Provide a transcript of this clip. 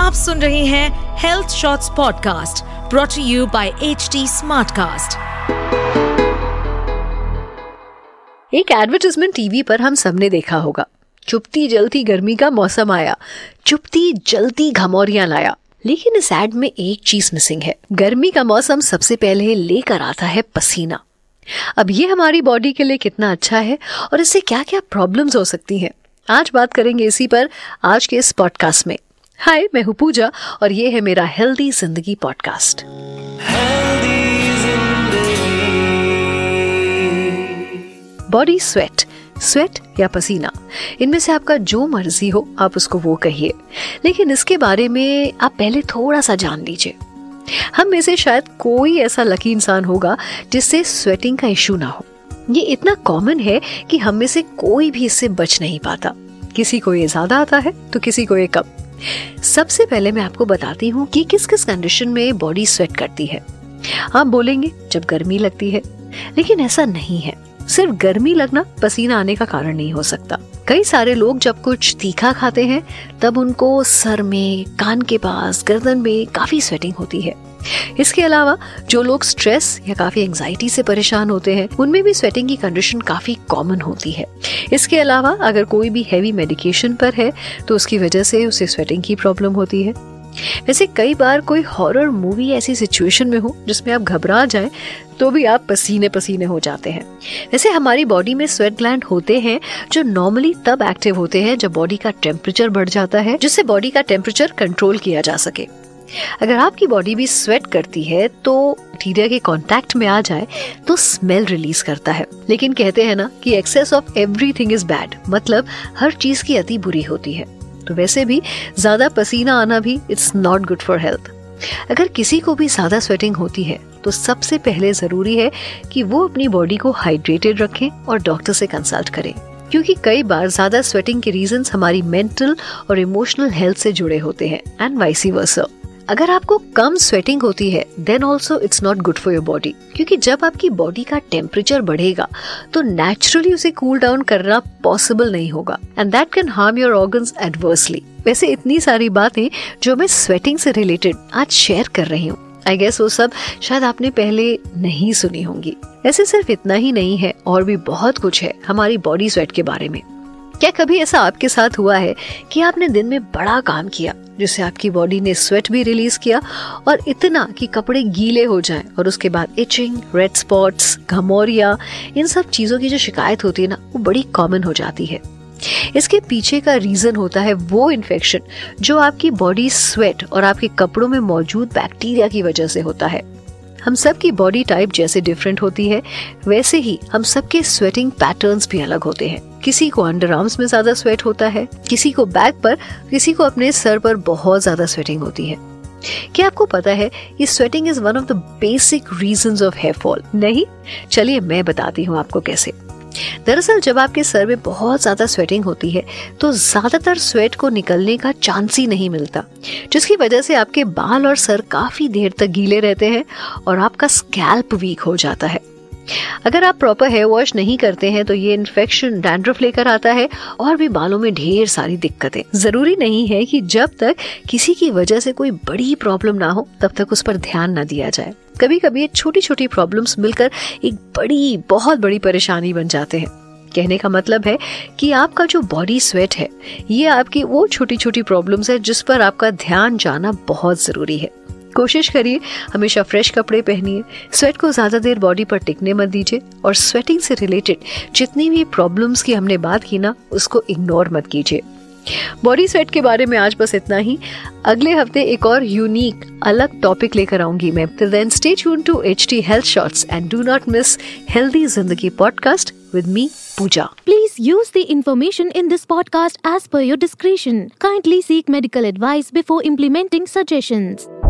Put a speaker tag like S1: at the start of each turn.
S1: आप सुन रहे हैं health shorts podcast brought you by H Smartcast
S2: एक एडवर्टाइजमेंट टीवी पर हम सबने देखा होगा। चुपती जलती गर्मी का मौसम आया, चुपती जलती घमौरियाँ लाया। लेकिन इस एड में एक चीज़ मिसिंग है। गर्मी का मौसम सबसे पहले लेकर आता है पसीना। अब ये हमारी बॉडी के लिए कितना अच्छा है और इससे क्या क्या प्रॉब्लम्स हो सकती हैं? आज बात करेंगे इसी पर, आज के इस पॉडकास्ट में। हाय मैं हूँ पूजा और ये है मेरा healthy Zindagi podcast body sweat sweat या पसीना इनमें से आपका जो मर्ज़ी हो आप उसको वो कहिए। लेकिन इसके बारे में आप पहले थोड़ा सा जान लीजिए। हम में से शायद कोई ऐसा लकी इंसान होगा जिससे स्वेटिंग का इशू ना हो। ये इतना कॉमन है कि हम में से कोई भी इससे बच नहीं पाता। किसी को ये ज़्यादा आता है तो किसी को ये कम। सबसे पहले मैं आपको बताती हूँ कि किस किस कंडीशन में बॉडी स्वेट करती है। आप बोलेंगे, जब गर्मी लगती है, लेकिन ऐसा नहीं है। सिर्फ़ गर्मी लगना पसीना आने का कारण नहीं हो सकता। कई सारे लोग जब कुछ तीखा खाते हैं, तब उनको सर में, कान के पास, गर्दन में काफ़ी स्वेटिंग होती है। इसके अलावा, जो लोग स्ट्रेस या काफ़ी एंजाइटी से परेशान होते हैं, उनमें भी स्वेटिंग की कंडीशन काफ़ी कॉमन होती है। इसके अलावा, अगर कोई भी हैवी मेडिकेशन पर है तो उसकी वजह से उसे स्वेटिंग की प्रॉब्लम होती है। वैसे कई बार कोई हॉरर मूवी ऐसी सिचुएशन में हो जिसमें आप घबरा जाए तो भी आप पसीने पसीने हो जाते हैं। वैसे हमारी बॉडी में स्वेट ग्लैंड होते हैं, जो नॉर्मली तब एक्टिव होते हैं जब बॉडी का टेम्परेचर बढ़ जाता है, जिससे बॉडी का टेम्परेचर कंट्रोल किया जा सके। अगर आपकी बॉडी भी स्वेट करती है तो मटीरियल के कांटेक्ट में आ जाए तो स्मेल रिलीज़ करता है। लेकिन कहते हैं ना कि excess of everything is bad मतलब हर चीज़ की अति बुरी होती है। तो वैसे भी ज़्यादा पसीना आना भी it's not good for health अगर किसी को भी ज़्यादा स्वेटिंग होती है तो सबसे पहले ज़रूरी है कि वो अपनी बॉडी को हाइड्रेटेड रखें और डॉक्टर से कंसल्ट करें। क्योंकि कई बार ज़्यादा स्वेटिंग के रीजंस हमारी मेंटल और इमोशनल हेल्थ से जुड़े होते हैं एंड वाइसी वर्सा अगर आपको कम स्वेटिंग होती है then also it's not good for your body क्योंकि जब आपकी बॉडी का टेम्परेचर बढ़ेगा तो नेचुरली उसे कूल डाउन करना पॉसिबल नहीं होगा. And that can harm your organs adversely वैसे इतनी सारी बातें जो मैं स्वेटिंग से रिलेटेड आज शेयर कर रही हूँ. आई गेस वो सब शायद आपने पहले नहीं सुनी होंगी. ऐसे सिर्फ़ इतना ही नहीं है, और भी बहुत कुछ है हमारी बॉडी स्वेट के बारे में. क्या कभी ऐसा आपके साथ हुआ है कि आपने दिन में बड़ा काम किया, जिससे आपकी बॉडी ने स्वेट भी रिलीज़ किया और इतना कि कपड़े गीले हो जाएँ और उसके बाद इचिंग रेड स्पॉट्स घमौरिया, इन सब चीज़ों की जो शिकायत होती है ना, वो बड़ी कॉमन हो जाती है। इसके पीछे का रीजन होता है वो इन्फेक्शन जो आपकी बॉडी स्वेट और आपके कपड़ों में मौजूद बैक्टीरिया की वजह से होता है। हम सब की बॉडी टाइप जैसे डिफरेंट होती है, वैसे ही हम सबके स्वेटिंग पैटर्न्स भी अलग होते हैं। किसी को अंडर आर्म्स में ज़्यादा स्वेट होता है, किसी को बैक पर, किसी को अपने सर पर बहुत ज़्यादा स्वेटिंग होती है। क्या आपको पता है ये sweating is one of the basic reason of hair fall नहीं? चलिए मैं बताती हूँ आपको कैसे। दरअसल जब आपके सर में बहुत ज़्यादा स्वेटिंग होती है तो ज़्यादातर स्वेट को निकलने का चांस ही नहीं मिलता, जिसकी वजह से आपके बाल और सर काफ़ी देर तक गीले रहते हैं और आपका स्कैल्प वीक हो जाता है। अगर आप प्रॉपर हेयर वॉश नहीं करते हैं तो ये इन्फेक्शन डैंड्रफ लेकर आता है और भी बालों में ढेर सारी दिक्कतें। ज़रूरी नहीं है कि जब तक किसी की वजह से कोई बड़ी प्रॉब्लम ना हो, तब तक उस पर ध्यान ना दिया जाए। कभी कभी छोटी छोटी प्रॉब्लम्स मिलकर एक बड़ी, बहुत बड़ी परेशानी बन जाते हैं। कहने का मतलब है कि आपका जो बॉडी स्वेट है, ये आपकी वो छोटी छोटी प्रॉब्लम्स है जिस पर आपका ध्यान जाना बहुत ज़रूरी है। कोशिश करिए, हमेशा फ्रेश कपड़े पहनिए स्वेट को ज़्यादा देर बॉडी पर टिकने मत दीजिए और स्वेटिंग से रिलेटेड जितनी भी प्रॉब्लम्स की हमने बात की ना, उसको इग्नोर मत कीजिए। बॉडी स्वेट के बारे में आज बस इतना ही। अगले हफ़्ते एक और यूनिक अलग टॉपिक लेकर आऊँगी मैं। Till then stay tune to HT health shorts and do not miss healthy Zindagi podcast with me Pooja
S3: please use the information in this podcast as per your description kindly seek medical advice before implementing suggestions.